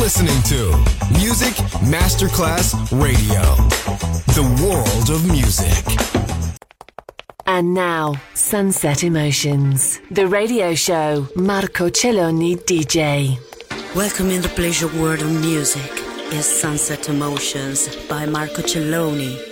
listening to Music Masterclass Radio, the world of music. And now, Sunset Emotions, the radio show Marco Celloni DJ. Welcome in the pleasure world of music is Sunset Emotions by Marco Celloni.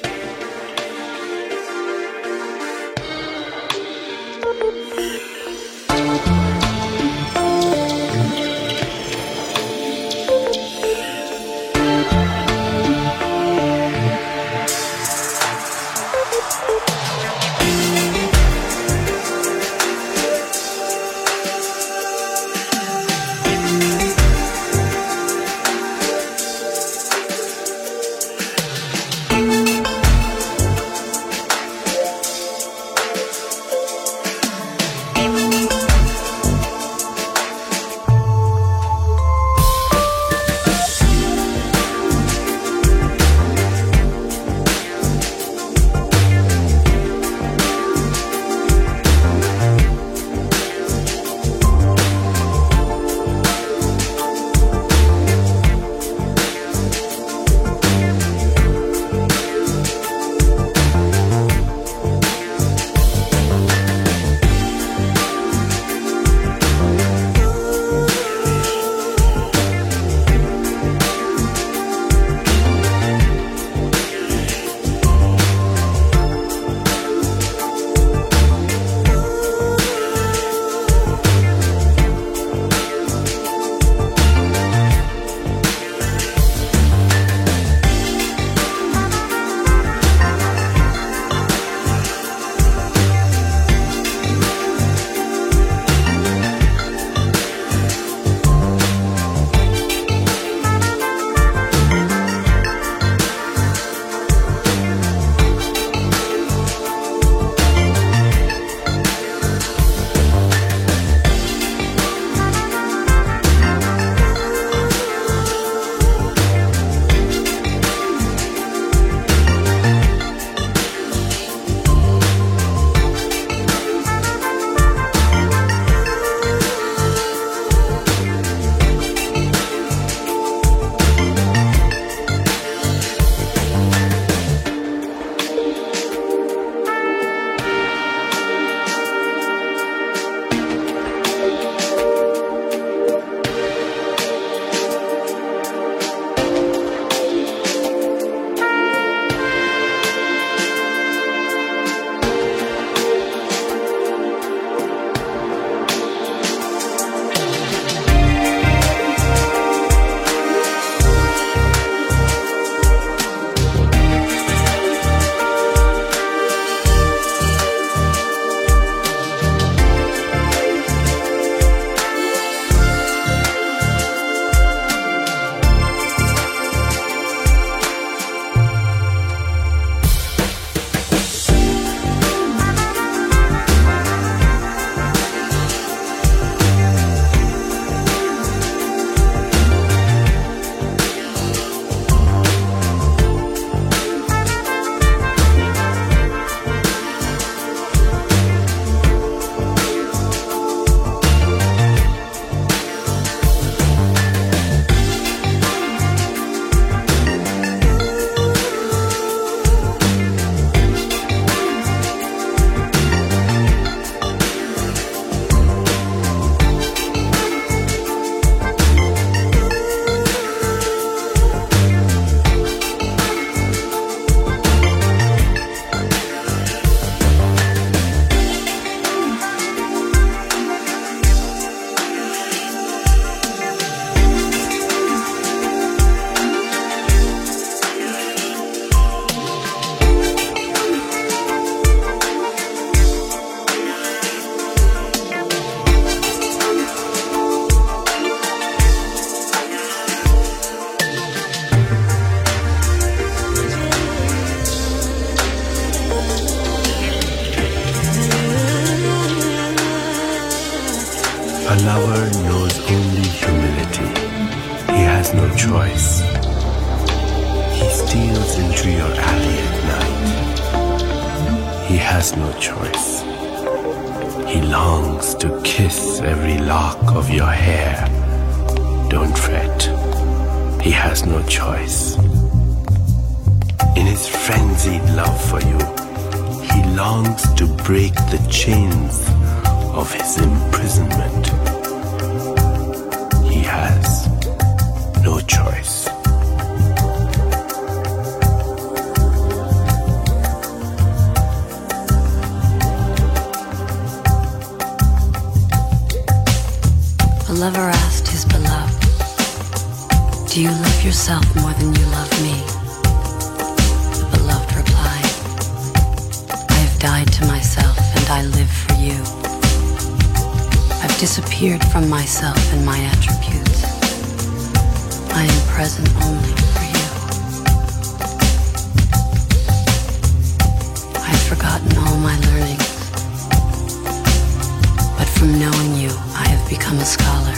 From knowing you, I have become a scholar.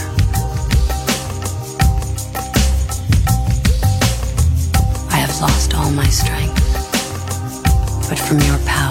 I have lost all my strength, but from your power,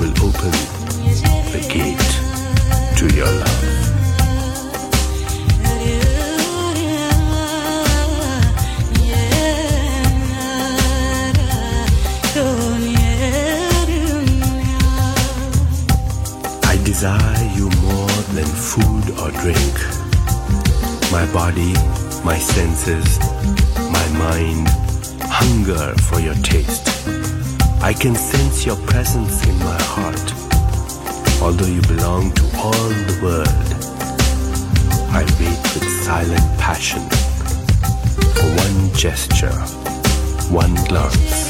will open the gate to your love. I desire you more than food or drink. My body, my senses, my mind hunger for your taste. I can sense your presence in my heart. Although you belong to all the world, I wait with silent passion for one gesture, one glance.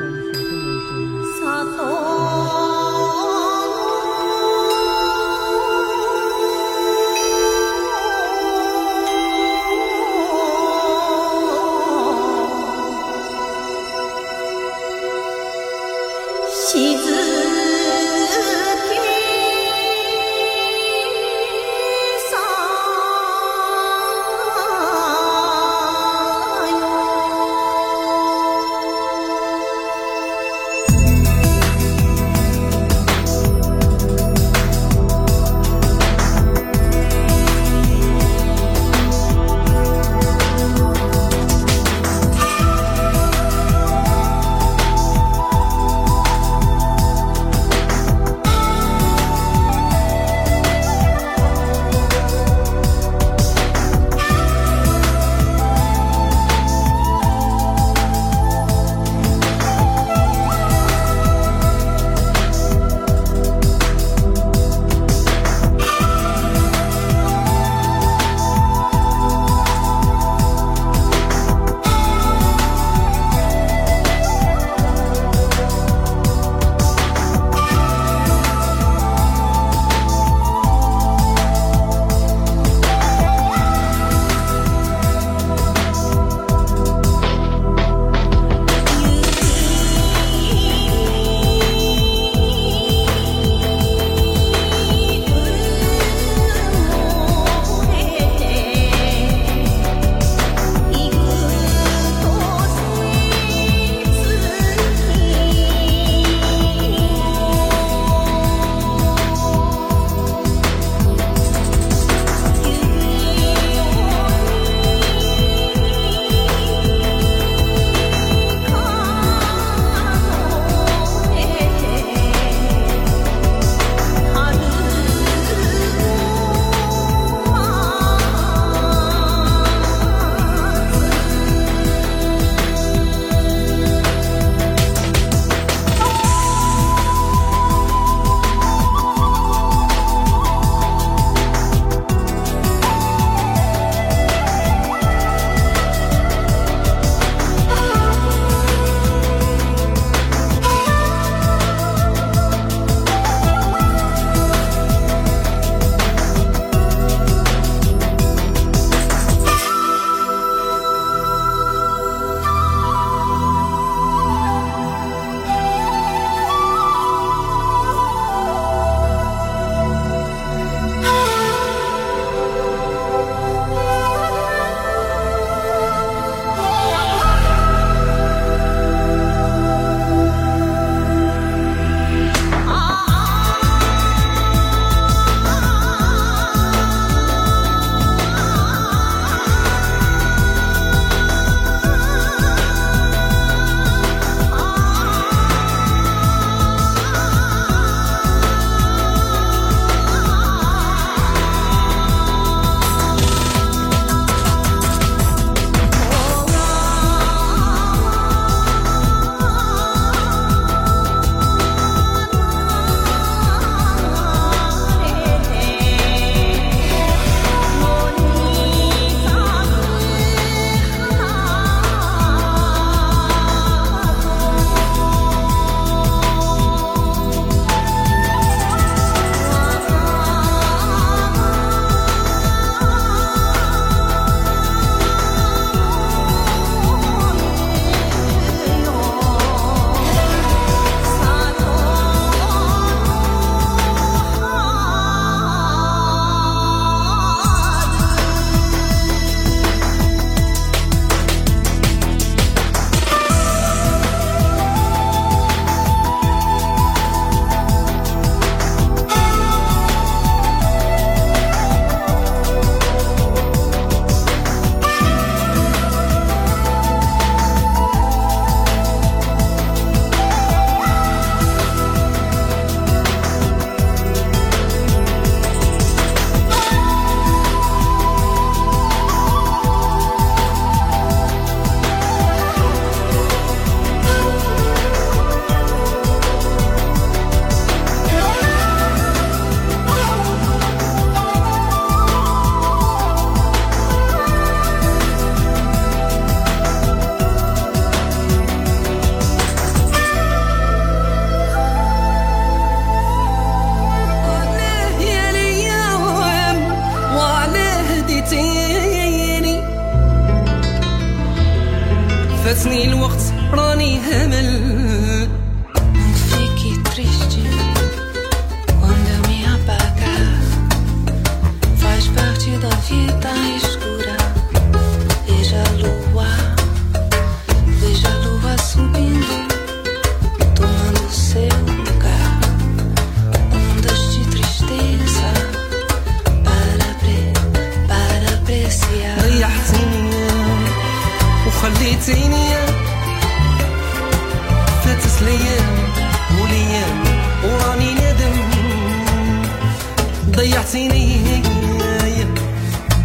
خلعتيني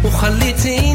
وخليتيني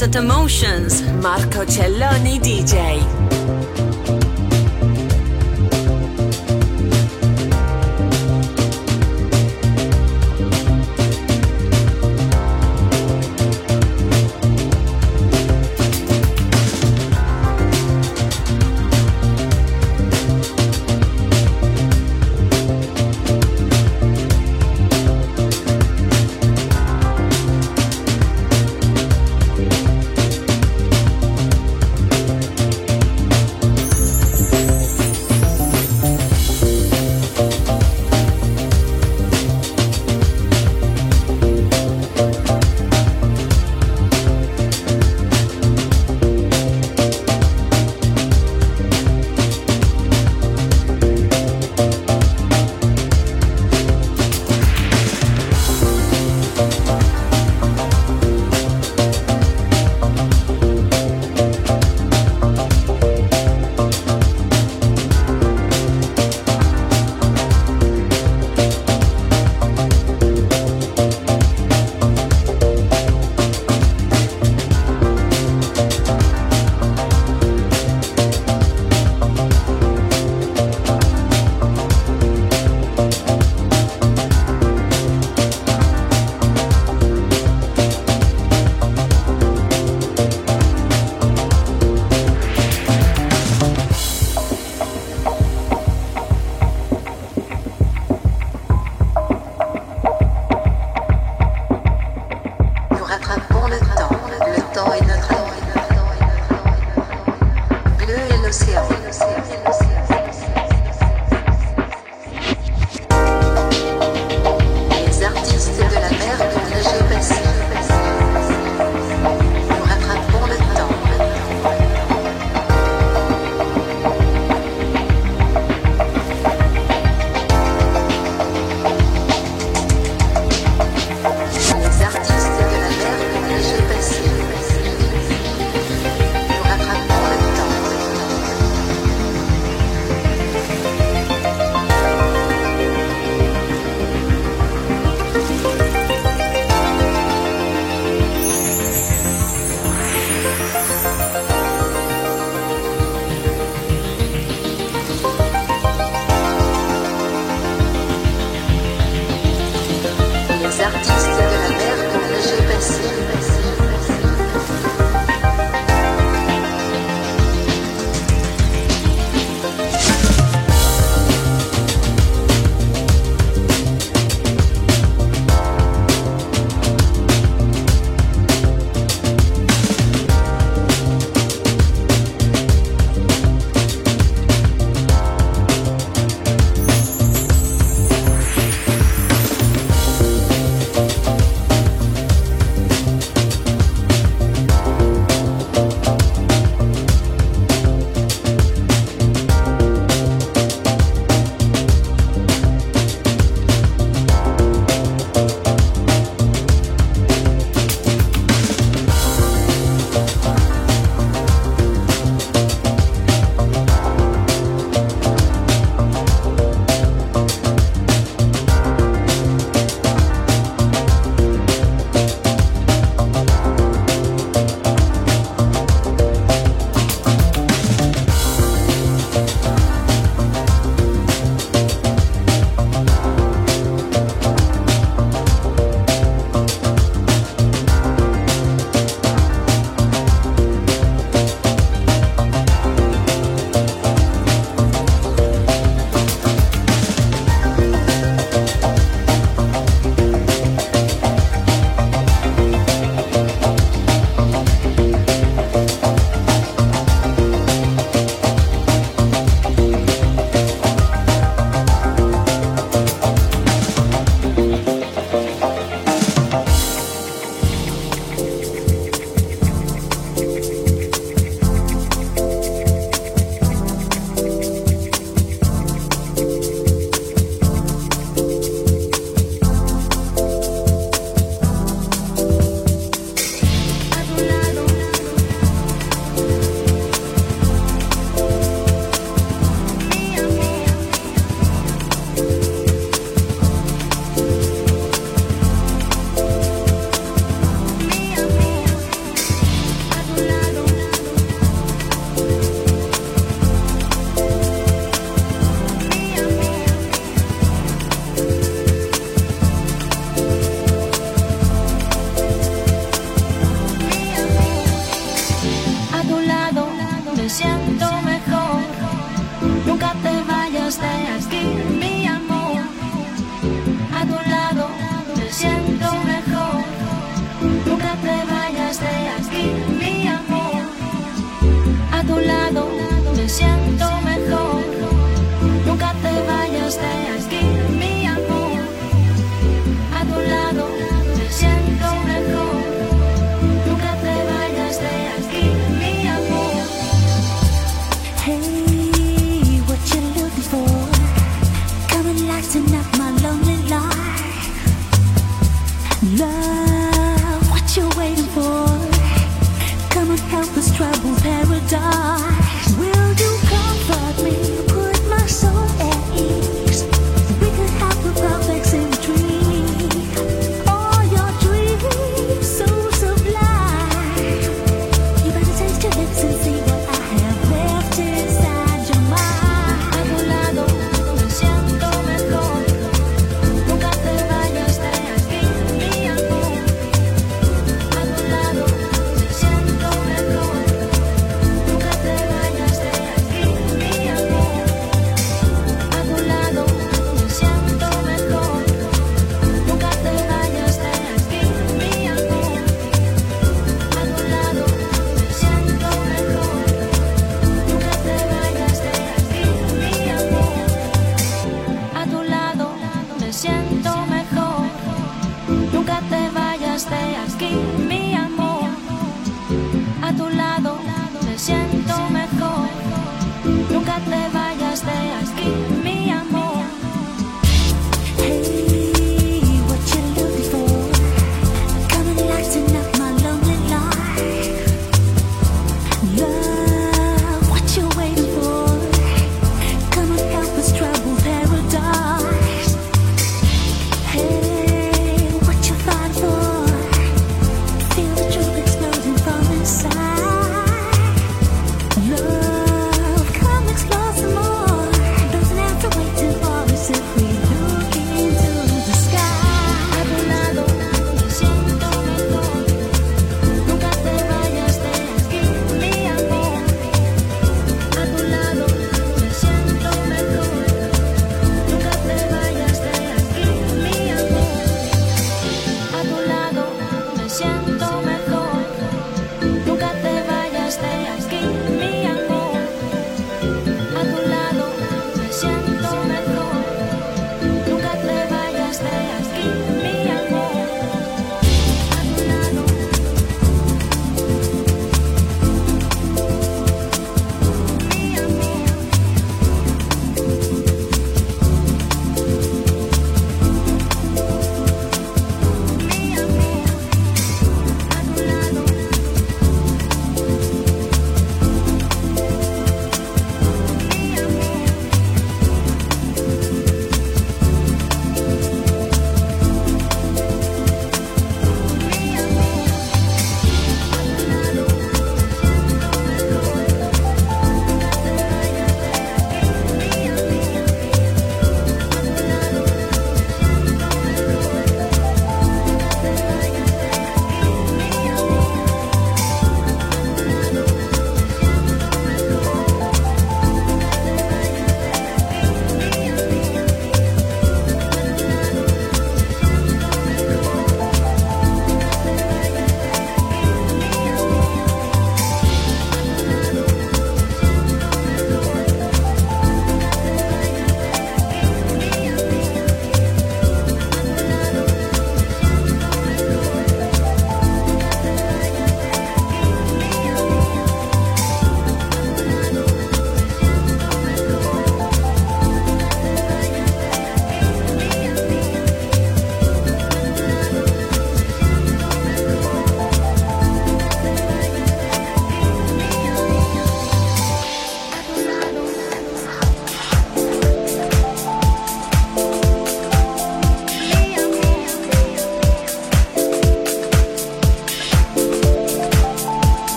This is Sunset Emotions. Marco Celloni DJ.